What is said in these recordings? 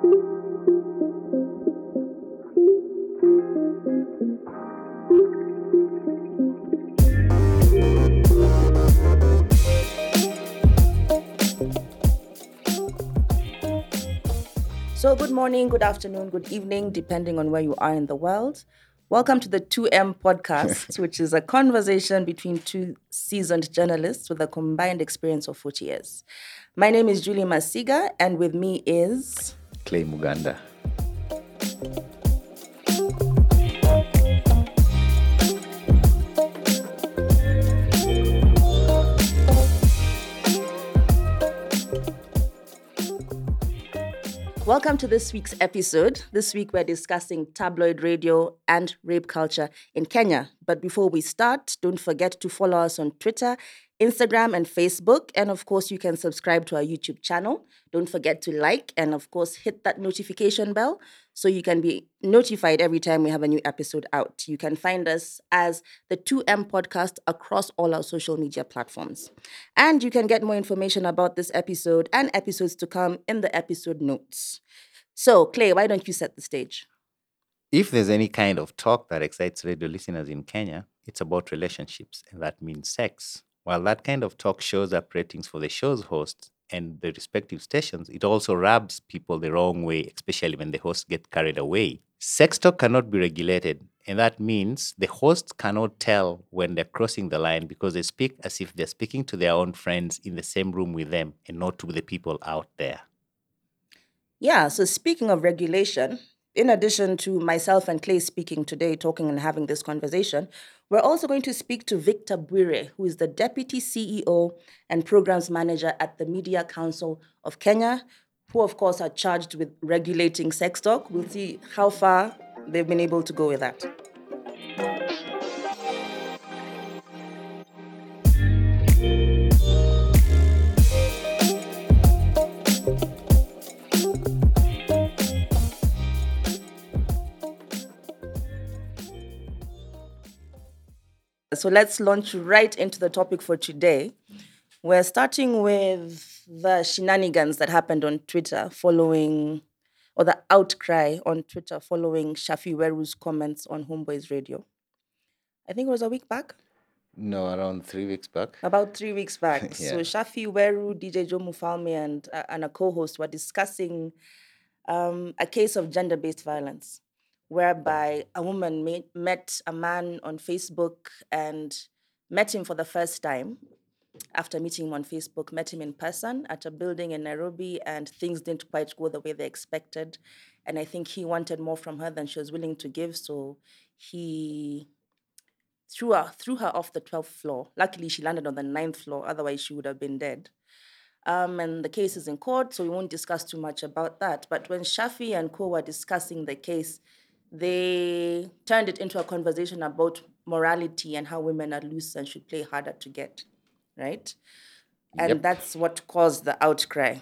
So, good morning, good afternoon, good evening, depending on where you are in the world. Welcome to the 2M podcast, which is a conversation between two seasoned journalists with a combined experience of 40 years. My name is Julie Masiga, and with me is Clay Muganda. Welcome to this week's episode. This week we're discussing tabloid radio and rape culture in Kenya. But before we start, don't forget to follow us on Twitter, Instagram, and Facebook. And of course, you can subscribe to our YouTube channel. Don't forget to like and, of course, hit that notification bell so you can be notified every time we have a new episode out. You can find us as the 2M podcast across all our social media platforms. And you can get more information about this episode and episodes to come in the episode notes. So, Clay, why don't you set the stage? If there's any kind of talk that excites radio listeners in Kenya, it's about relationships, and that means sex. While that kind of talk shows up ratings for the show's hosts and the respective stations, it also rubs people the wrong way, especially when the hosts get carried away. Sex talk cannot be regulated, and that means the hosts cannot tell when they're crossing the line because they speak as if they're speaking to their own friends in the same room with them and not to the people out there. Yeah, so speaking of regulation, in addition to myself and Clay speaking today, talking and having this conversation, we're also going to speak to Victor Bwire, who is the Deputy CEO and Programs Manager at the Media Council of Kenya, who, of course, are charged with regulating sex talk. We'll see how far they've been able to go with that. So let's launch right into the topic for today. We're starting with the shenanigans that happened on Twitter following, or the outcry on Twitter following Shaffie Weru's comments on Homeboyz Radio. I think it was a week back, No, around three weeks back. about three weeks back. So Shaffie Weru, DJ Joe Mfalme, and, uh, and a co-host were discussing um, a case of gender-based violence, whereby a woman ma- met a man on Facebook and met him for the first time. After meeting him on Facebook, met him in person at a building in Nairobi, and things didn't quite go the way they expected. And I think he wanted more from her than she was willing to give, so he threw her threw her off the 12th floor. Luckily, she landed on the ninth floor, otherwise, she would have been dead. Um, and the case is in court, so we won't discuss too much about that. But when Shaffie and Co were discussing the case, they turned it into a conversation about morality and how women are loose and should play harder to get, right? And Yep. that's what caused the outcry.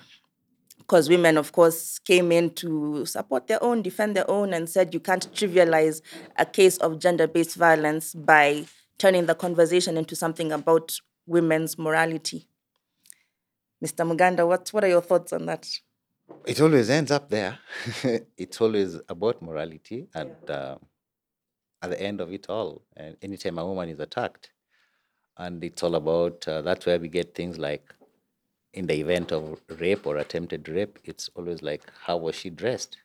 Because women, of course, came in to support their own, defend their own, and said you can't trivialize a case of gender based violence by turning the conversation into something about women's morality. Mr. Muganda, what, what are your thoughts on that? It always ends up there. it's always about morality, and uh, at the end of it all, and anytime a woman is attacked, and it's all about uh, that's where we get things like in the event of rape or attempted rape, it's always like how was she dressed?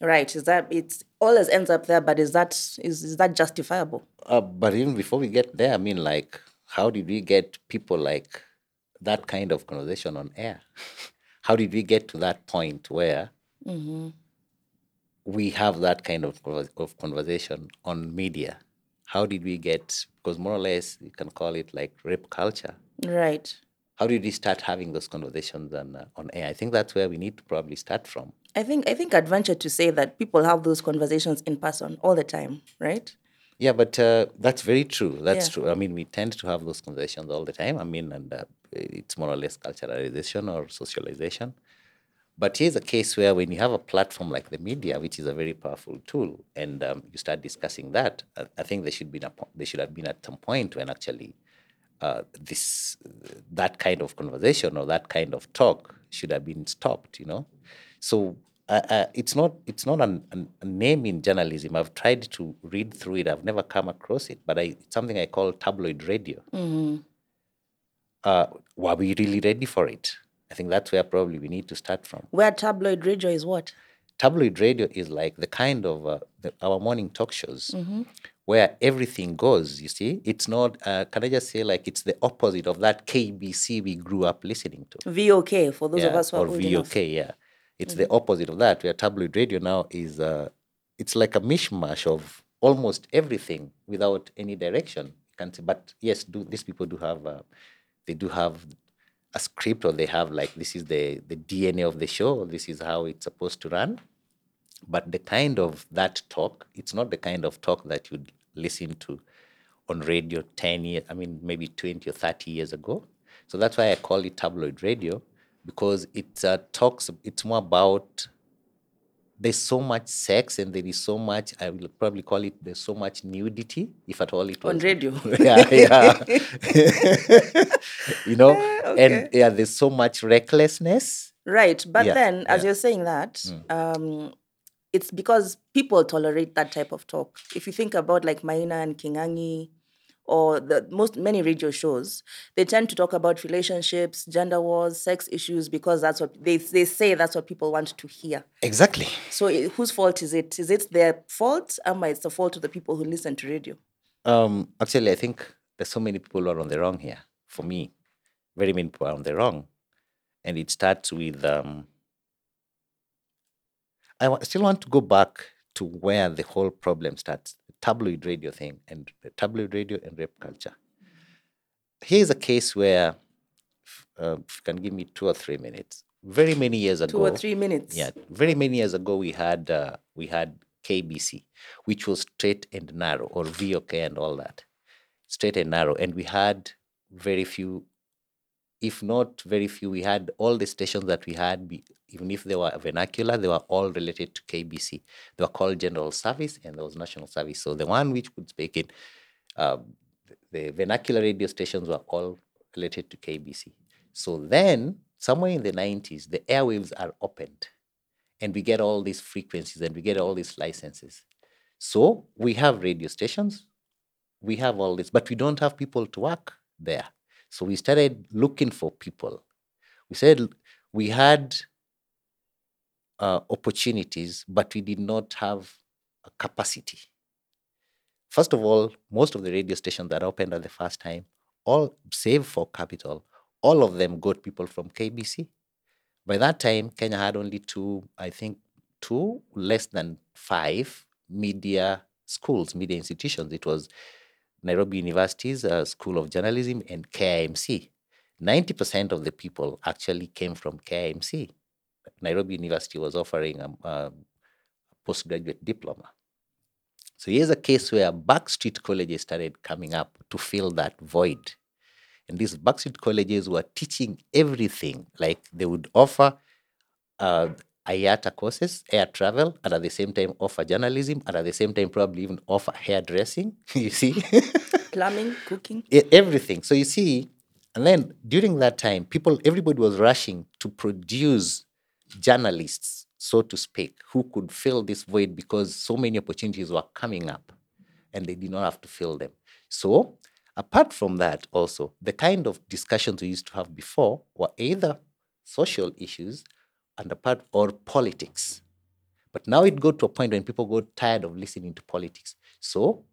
Right? Is that it's always ends up there, but is that is, is that justifiable? Uh, but even before we get there, I mean, like, how did we get people like that kind of conversation on air? how did we get to that point where we have that kind of, of conversation on media? How did we get, because more or less you can call it like rape culture. Right. How did we start having those conversations on, uh, on air? I think that's where we need to probably start from. I think I think I'd venture to say that people have those conversations in person all the time, right? Yeah, but uh, that's very true. That's Yeah. true. I mean, we tend to have those conversations all the time. I mean, and uh, it's more or less culturalization or socialization. But here's a case where when you have a platform like the media, which is a very powerful tool, and um, you start discussing that, I, I think there should be a, there should have been at some point when actually uh, this that kind of conversation or that kind of talk should have been stopped. You know, so uh, uh, it's not it's not an, an, a name in journalism. I've tried to read through it. I've never come across it, but I, it's something I call tabloid radio. Uh, were we really ready for it? I think that's where probably we need to start from. Where tabloid radio is what? Tabloid radio is like the kind of uh, the, our morning talk shows where everything goes. You see, it's not. Uh, can I just say like it's the opposite of that KBC we grew up listening to. VOK for those of us who are or VOK, enough. yeah. It's the opposite of that, where tabloid radio now is uh, it's like a mishmash of almost everything without any direction. You can say, but yes, do these people do have uh, they do have a script or they have like this is the the DNA of the show. This is how it's supposed to run. But the kind of that talk, it's not the kind of talk that you'd listen to on radio 10 years, I mean, maybe 20 or 30 years ago. So that's why I call it tabloid radio because it uh, talks, it's more about, there's so much sex and there is so much, I will probably call it, there's so much nudity, if at all it was. On radio. yeah, yeah. you know, okay. and yeah, there's so much recklessness. Right. But Yeah, then, as yeah. you're saying that, um, it's because people tolerate that type of talk. If you think about like Maina and Kingangi or the most many radio shows, they tend to talk about relationships, gender wars, sex issues because that's what they, they say that's what people want to hear. Exactly. So i whose fault is it? Is it their fault? Or it's the fault of the people who listen to radio? Um, actually, I think there's so many people who are on the wrong here. For me, very many people are on the wrong, and it starts with. Um, I still want to go back to where the whole problem starts: tabloid radio thing and the tabloid radio and rape culture. Here's a case where, uh, if you can give me two or three minutes. Very many years ago, Two or three minutes. yeah, very many years ago, we had uh, we had KBC, which was straight and narrow, or VOK and all that, straight and narrow, and we had very few, if not very few, we had all the stations that we had, even if they were vernacular, they were all related to KBC. They were called General Service, and there was National Service. So the one which could speak it, uh, the vernacular radio stations were all related to KBC. So then, somewhere in the 90s, the airwaves are opened and we get all these frequencies and we get all these licenses. So we have radio stations, we have all this, but we don't have people to work there. So we started looking for people. We said we had uh, opportunities, but we did not have a capacity. First of all, most of the radio stations that opened at the first time, all save for capital, all of them got people from KBC. By that time, Kenya had only two, I think, two less than five media schools, media institutions. It was Nairobi University's uh, School of Journalism and KIMC. 90% of the people actually came from KIMC. Nairobi University was offering a, a postgraduate diploma. So here's a case where backstreet colleges started coming up to fill that void. And these backstreet colleges were teaching everything. Like they would offer uh, IATA courses, air travel, and at the same time offer journalism, and at the same time probably even offer hairdressing. you see, Plumbing, cooking. Everything. So you see, and then during that time, people, everybody was rushing to produce journalists, so to speak, who could fill this void because so many opportunities were coming up and they did not have to fill them. So, apart from that, also, the kind of discussions we used to have before were either social issues and apart or politics. But now it got to a point when people got tired of listening to politics. So,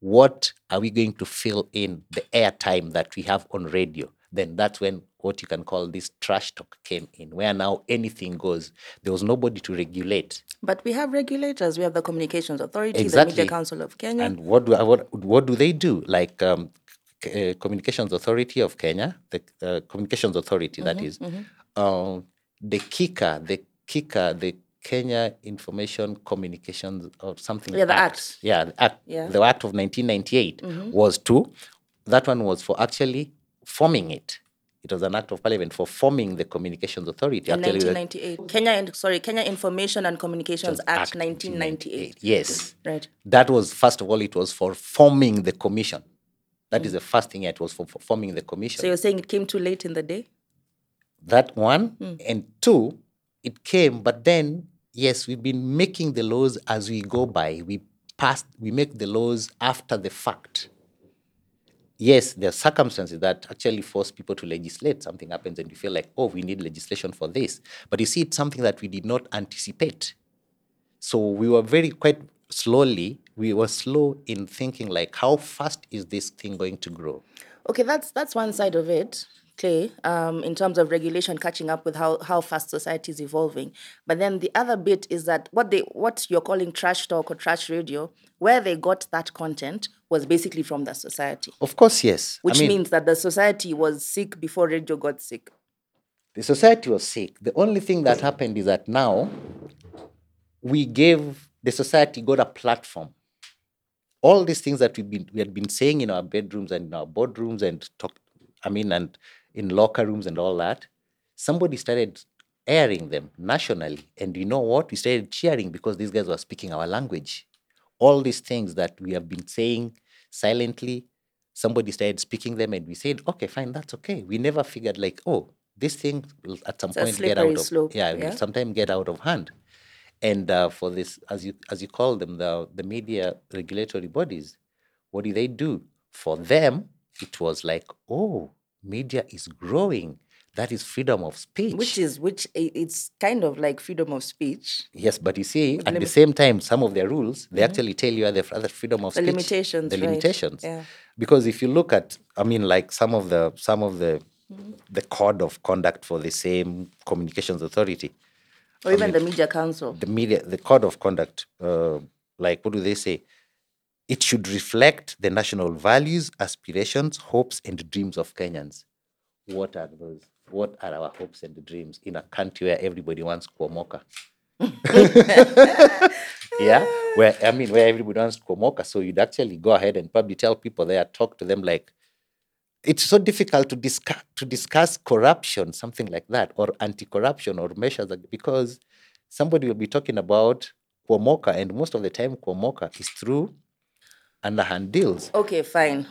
what are we going to fill in the airtime that we have on radio? Then that's when what you can call this trash talk came in, where now anything goes. There was nobody to regulate. But we have regulators. We have the Communications Authority, the Media Council of Kenya. And what do what what do they do? Like um, uh, Communications Authority of Kenya, the uh, Communications Authority that is, uh, the KICA, the KICA, the Kenya Information Communications or something. Yeah, the Act. Yeah, the Act. Yeah. The Act of 1998 was to. That one was for actually forming it. It was an act of parliament for forming the Communications Authority. in Actually, 1998. Kenya, in- sorry, Kenya Information and Communications Act, 1998. Yes. Right. That was, first of all, it was for forming the commission. That is mm. the first thing it was for, for forming the commission. So you're saying it came too late in the day? that one mm. and two it came but then yes we've been making the laws as we go by we pass we make the laws after the fact yes there are circumstances that actually force people to legislate. Something happens and you feel like oh we need legislation for this. But you see it's something that we did not anticipate. So we were very quite slowly we were slow in thinking like how fast is this thing going to grow? Okay, that's that's one side of it, Clay, um, in terms of regulation catching up with how, how fast society is evolving. But then the other bit is that what they what you're calling trash talk or trash radio, where they got that content was basically from the society. of course yes Which I mean, means that the society was sick before radio got sick. the society was sick. The only thing that happened is that now we gave the society got a platform. All these things that we've been we had been saying in our bedrooms and in our boardrooms and talk, I mean, and in locker rooms and all that, somebody started airing them nationally. And you know what? We started cheering because these guys were speaking our language. All these things that we have been saying silently, somebody started speaking them, and we said, okay, fine, that's okay. We never figured like, oh, this thing will at some a point get out of slope, yeah, yeah? will sometime get out of hand. And uh, for this, as you as you call them, the the media regulatory bodies, what do they do? For them, it was like, oh, media is growing. That is freedom of speech. Which is which it's kind of like freedom of speech. Yes, but you see, at the same time, some of their rules they actually tell you other other freedom of The speech, limitations, the right. limitations. Yeah. Because if you look at, I mean, like some of the some of the Mm-hmm. the code of conduct for the same communications authority, Or even the media council. the media, the code of conduct, uh, like what do they say? It should reflect the national values, aspirations, hopes, and dreams of Kenyans. What are those? What are our hopes and dreams in a country where everybody wants kuomoka? yeah, where I mean, where everybody wants kuomoka, so you'd actually go ahead and probably tell people there, talk to them like, it's so difficult to discuss to discuss corruption, something like that, or anti-corruption or measures like, because somebody will be talking about kuomoka, and most of the time kuomoka is through underhand deals. Okay, fine.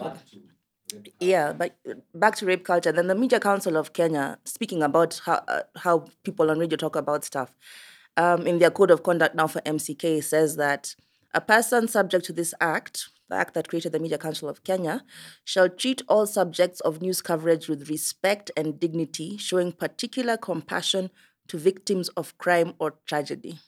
Yeah, but back to rape culture. Then the Media Council of Kenya, speaking about how uh, how people on radio talk about stuff, um, in their code of conduct now for MCK says that a person subject to this act, the act that created the Media Council of Kenya, shall treat all subjects of news coverage with respect and dignity, showing particular compassion to victims of crime or tragedy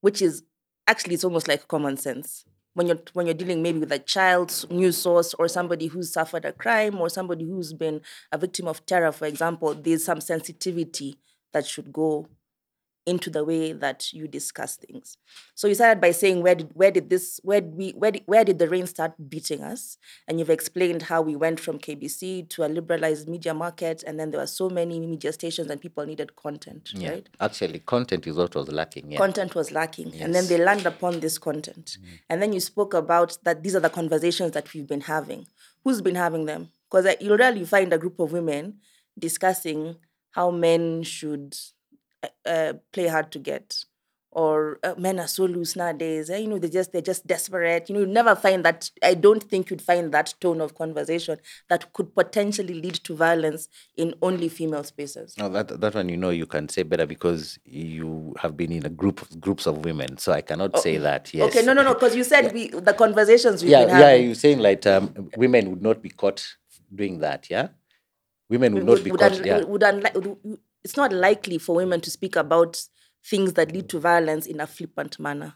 which is actually it's almost like common sense when you're when you're dealing maybe with a child's news source or somebody who's suffered a crime or somebody who's been a victim of terror for example there's some sensitivity that should go into the way that you discuss things so you started by saying where did where did this where did we where did, where did the rain start beating us and you've explained how we went from kbc to a liberalized media market and then there were so many media stations and people needed content Yeah. right Actually, content is what was lacking. Yeah. content was lacking and then they land upon this content mm. and then you spoke about that these are the conversations that we've been having who's been having them because uh, you'll rarely find a group of women discussing how men should uh, uh, play hard to get or uh, men are so loose nowadays eh, you know they just they're just desperate you know you never find that i don't think you'd find that tone of conversation that could potentially lead to violence in only female spaces No, that that one you know you can say better because you have been in a group of groups of women, so I cannot say that. Yes. okay no no no because you said we the conversations we've yeah, yeah. You're saying like um, women would not be caught doing that. Yeah, women would not be would caught. un- yeah, would unli- would- it's not likely for women to speak about things that lead to violence in a flippant manner.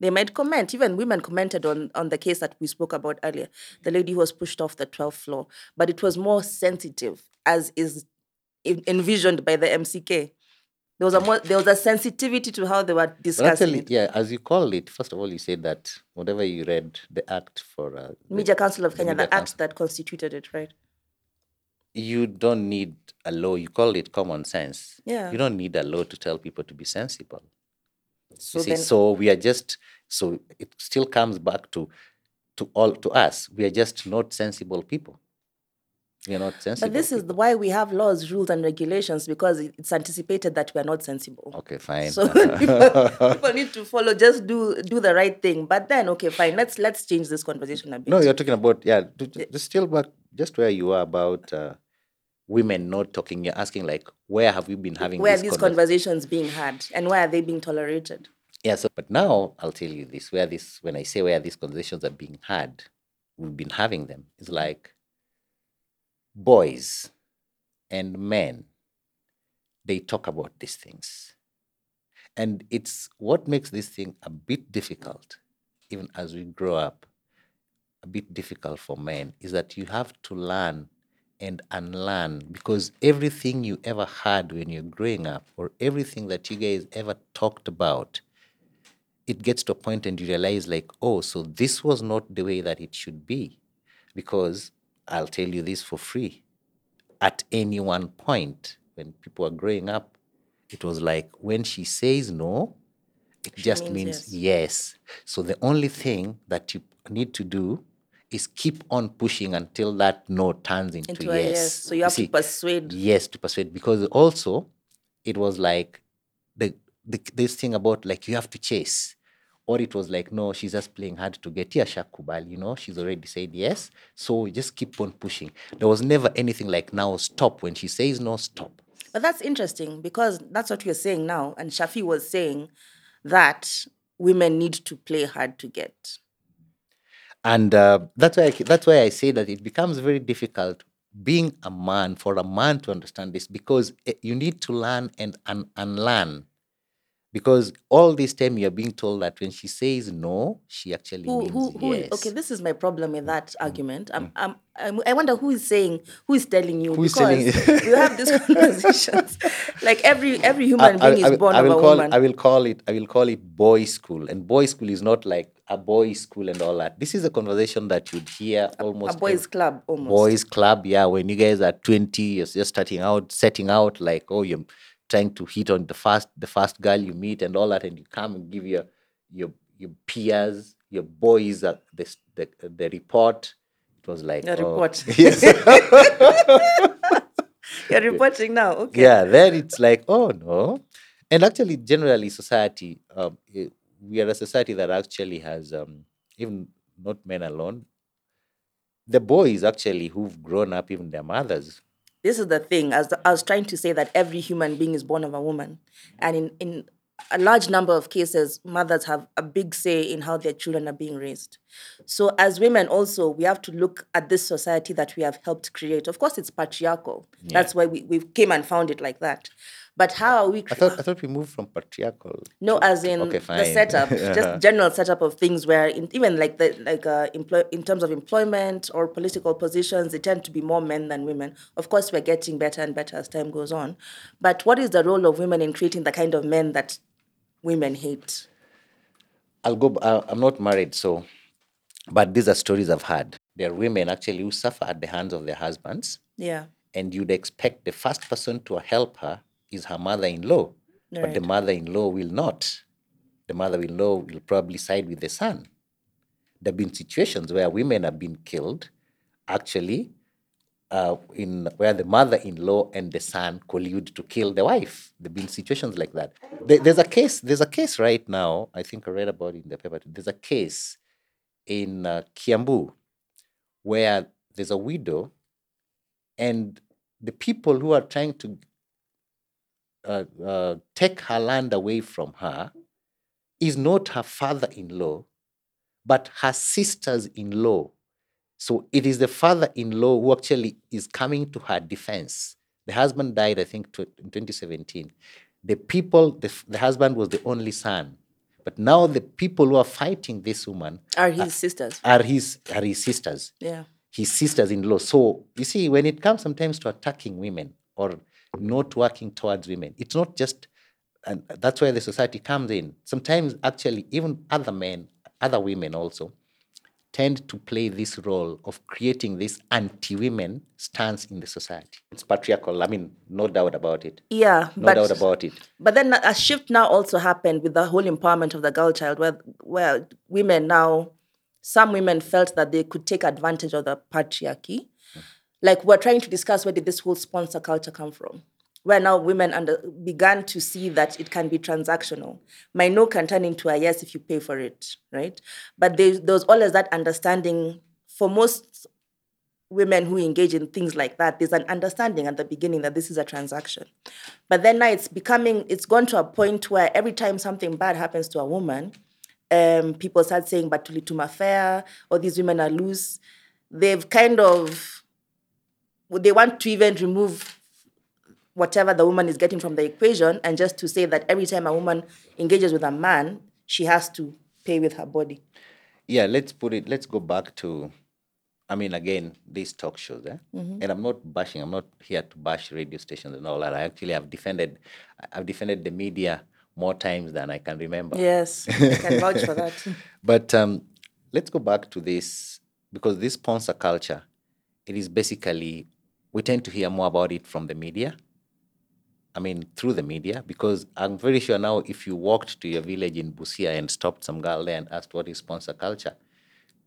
They might comment. Even women commented on, on the case that we spoke about earlier, the lady who was pushed off the 12th floor. But it was more sensitive, as is envisioned by the MCK. There was a more, there was a sensitivity to how they were discussing actually, it. yeah, as you called it, first of all, you said that whatever you read, the act for uh, the- Media Council of Kenya, Media the act Council. that constituted it, right? You don't need a law. You call it common sense. Yeah. You don't need a law to tell people to be sensible. So see, then, so we are just so it still comes back to to all to us. We are just not sensible people. We are not sensible. But this is why we have laws, rules, and regulations because it's anticipated that we are not sensible. okay, fine. So people, people need to follow, just do do the right thing. But then, okay, fine. Let's let's change this conversation a bit. no, you're talking about yeah. to- to- Just still back, just where you are about uh, women not talking. You're asking like, where have we been having where are these convers- conversations being had, and why are they being tolerated? Yeah, so but now I'll tell you this where this when I say where these conversations are being had, we've been having them, is like boys and men, they talk about these things. And it's what makes this thing a bit difficult, even as we grow up, a bit difficult for men, is that you have to learn and unlearn because everything you ever had when you're growing up, or everything that you guys ever talked about, it gets to a point and you realize like oh so this was not the way that it should be. Because i'll tell you this for free. At any one point when people are growing up it was like when she says no it just means means yes. so the only thing that you need to do is keep on pushing until that no turns into, Into yes yes. So you have see, to persuade. yes to persuade because also it was like the, the this thing about like you have to chase or it was like no she's just playing hard to get here shakubal you know she's already said yes so we just keep on pushing there was never anything like now stop when she says no stop But that's interesting because that's what we're saying now. And Shaffie was saying that women need to play hard to get. And uh, that's why I, that's why I say that it becomes very difficult being a man for a man to understand this because eh, you need to learn and un- unlearn because all this time you're being told that when she says no she actually Who, means who, who? yes Okay, this is my problem with that mm, argument. I'm, mm. I'm, I'm, I wonder who is saying, who is telling you? Who is because telling you have these conversations. like every every human being is will- born I of will a call, woman. I will call it. I will call it boys' school, and boys' school is not like a boys' school and all that. This is a conversation that you'd hear almost a boys' ev- club almost. boys' club. Yeah, when you guys are twenty, you're just starting out, setting out like, oh, you're trying to hit on the first the first girl you meet and all that, and you come and give your your your peers, your boys, uh, the, the the report. It was like A oh, report. yes. You're reporting now. Okay. yeah then it's like oh no and actually generally society um, eh, we are a society that actually has um, even not men alone the boys actually who've grown up even their mothers this is the thing. As I was trying to say that every human being is born of a woman. And in, in a large number of cases mothers have a big say in how their children are being raised. So as women also we have to look at this society that we have helped create. Of course it's patriarchal. That's why we, we came and found it like that but how are we i thought i thought we moved from patriarchal no, as in Okay, the setup, just general setup of things where in, even like the like uh, employ, in terms of employment or political positions, they tend to be more men than women. Of course, we're getting better and better as time goes on. But what is the role of women in creating the kind of men that women hate? i'll go uh, i'm not married so but these are stories i've had there are women actually who suffer at the hands of their husbands Yeah, and you'd expect the first person to help her is her mother-in-law but the mother-in-law will not. The mother-in-law will probably side with the son. There have been situations where women have been killed actually uh, in where the mother-in-law and the son collude to kill the wife. There have been situations like that. There- there's a case there's a case right now i think i read about it in the paper there's a case in uh, kiambu where there's a widow and the people who are trying to uh, uh, take her land away from her is not her father-in-law, but her sisters-in-law. So it is the father-in-law who actually is coming to her defense. The husband died, I think, in 2017. The people, the, the husband was the only son, but now the people who are fighting this woman are his sisters. are his are his sisters Yeah, his sisters-in-law. So you see, when it comes sometimes to attacking women or not working towards women, it's not just, and that's where the society comes in. Sometimes, actually, even other men, other women also, tend to play this role of creating this anti-women stance in the society. It's patriarchal. I mean, no doubt about it. yeah, No but doubt about it. But then a shift now also happened with the whole empowerment of the girl child, where where women now, some women felt that they could take advantage of the patriarchy. Like we're trying to discuss where did this whole sponsor culture come from where now women under, began to see that it can be transactional. My no can turn into a yes if you pay for it, right? But there, was always that understanding for most women who engage in things like that, there's an understanding at the beginning that this is a transaction. But then now it's becoming, it's gone to a point where every time something bad happens to a woman, um, people start saying, but tulituma fare, or these women are loose. They've kind of, they want to even remove whatever the woman is getting from the equation and just to say that every time a woman engages with a man, she has to pay with her body. Yeah, let's put it, let's go back to, I mean, again, these talk shows, eh? Mm-hmm. And I'm not bashing, I'm not here to bash radio stations and all that. I actually have defended, I've defended the media more times than I can remember. Yes, I can vouch for that. But um, let's go back to this because this sponsor culture, it is basically, we tend to hear more about it from the media. I mean, through the media, because I'm very sure now if you walked to your village in Busia and stopped some girl there and asked what is sponsor culture,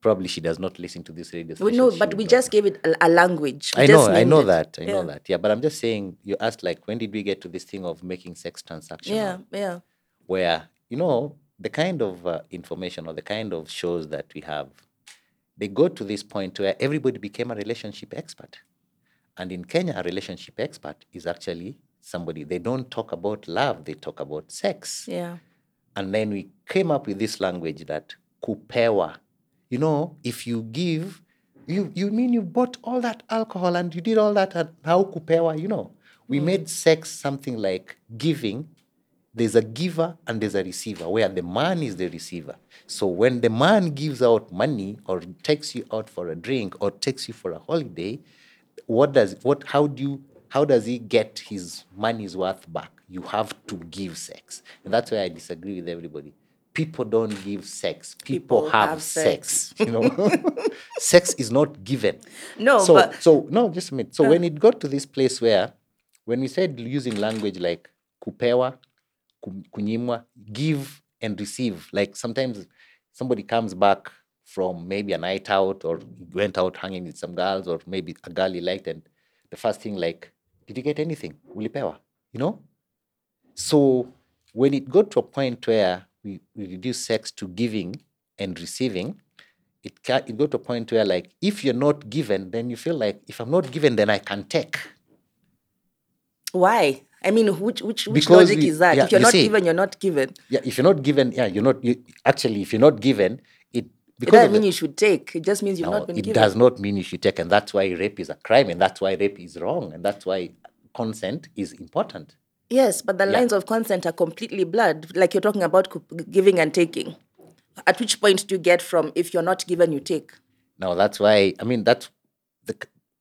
probably she does not listen to this radio We station. know, but we just gave it a, a language. We I know, I know it. that, I know that. Yeah, but I'm just saying, you asked like, when did we get to this thing of making sex transactional? Yeah, yeah. where you know the kind of uh, information or the kind of shows that we have they go to this point where everybody became a relationship expert and in kenya a relationship expert is actually somebody they don't talk about love they talk about sex. Yeah. and then we came up with this language that kupewa. You know if you give you you mean you bought all that alcohol and you did all that and how kupewa you know. We mm. made sex something like giving. There's a giver and there's a receiver where the man is the receiver. So when the man gives out money or takes you out for a drink or takes you for a holiday what does what how do you how does he get his money's worth back? You have to give sex. And that's why i disagree with everybody. People don't give sex. People, People have, have sex. you know? Sex is not given. No, so but so no just a minute. So uh. when it got to this place where when we said using language like kupewa ku- kunyimwa give and receive like sometimes somebody comes back from maybe a night out or went out hanging with some girls or maybe a girl he liked and the first thing like did you get anything ulipewa you know so when it got to a point where we, we reduce sex to giving and receiving it, ca- it got to a point where like if you're not given then you feel like if i'm not given then i can take why? I mean, which which which Because logic we- is that? yeah, if you're you not see- given, you're not given. yeah if you're not given yeah you're not you, actually if you're not given it It doesn't the- mean you should take. It just means you've No, not been it given. does not mean you should take, and that's why rape is a crime, and that's why rape is wrong, and that's why consent is important. Yes, but the Yeah. lines of consent are completely blurred. Like you're talking about giving and taking. At which point do you get from if you're not given, you take? Now that's why I mean that's the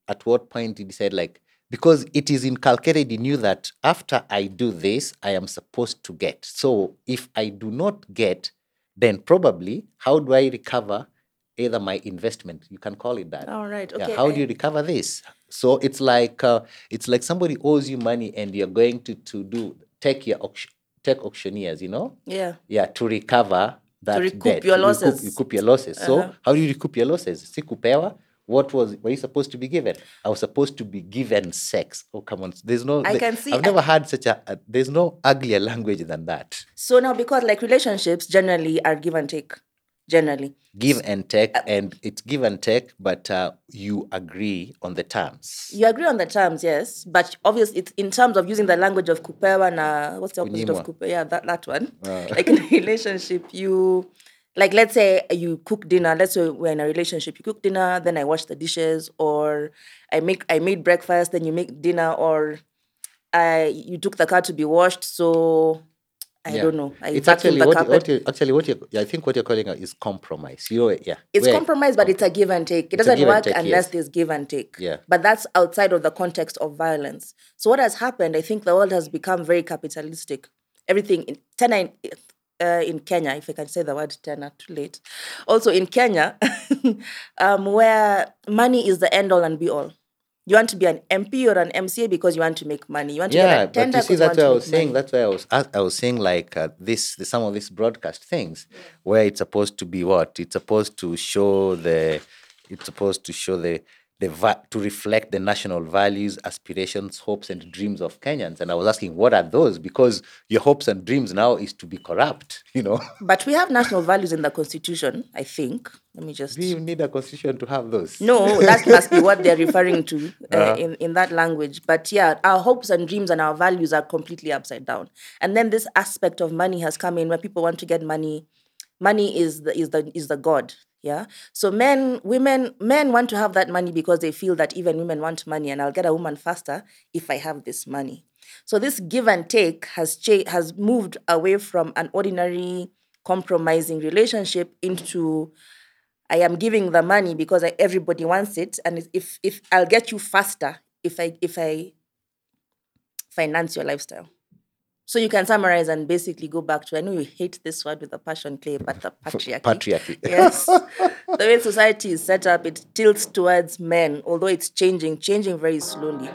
at what point did he said like because it is inculcated in you that after I do this, I am supposed to get. So if I do not get, then probably how do I recover either my investment? You can call it that. All right. yeah, Okay. how I- do you recover this so it's like uh, it's like somebody owes you money and you're going to to do take your auction, take auctioneers you know Yeah. yeah to recover that to recoup debt, your to losses. recoup your losses so Uh-huh. how do you recoup your losses si kupewa what was were you supposed to be given i was supposed to be given sex oh come on there's no I can see- i've never had such a, there's no uglier language than that So now, because like relationships generally are give and take, generally. give and take Uh, and it's give and take but uh, you agree on the terms You agree on the terms, yes, but obviously, it's in terms of using the language of kupewa na what's the opposite of kupewa? Yeah, that, that one. Uh. Like in a relationship, you like let's say you cook dinner. Let's say we're in a relationship. You cook dinner, then I wash the dishes, or I make I made breakfast, then you make dinner, or I you took the car to be washed, so I Yeah. don't know. I it's actually what, carpet. what you actually what you I think what you're calling is compromise. You yeah. It's where- compromise, but it's a give and take. It doesn't work take, unless yes. there's give and take. Yeah. But that's outside of the context of violence. So what has happened? I think the world has become very capitalistic. Everything in Tena in, uh, in Kenya, if I can say the word Tena, too late. Also in Kenya, um, where money is the end all and be all. You want to be an MP or an MCA because you want to make money. You want to yeah, get a but you see, that's what I was saying. money. That's why I was I, I was saying like uh, this, the, some of these broadcast things where it's supposed to be what it's supposed to show the it's supposed to show the the va- to reflect the national values, aspirations, hopes, and dreams of Kenyans. And I was asking, what are those? Because your hopes and dreams now is to be corrupt, you know. But we have national values in the constitution, I think. Let me just. Do you need a constitution to have those? No, that must be what they're referring to uh, in, in that language. But yeah, our hopes and dreams and our values are completely upside down. And then this aspect of money has come in where people want to get money. Money is the is the is the god. Yeah. So men, women, men want to have that money because they feel that even women want money, and I'll get a woman faster if I have this money. So this give and take has cha- has moved away from an ordinary compromising relationship into I am giving the money because I, everybody wants it, and if if I'll get you faster if I if I finance your lifestyle. So you can summarize and basically go back to I know you hate this word with a passion, Clay, but the patriarchy. Patriarchy. yes. the way society is set up, it tilts towards men, although it's changing, changing very slowly.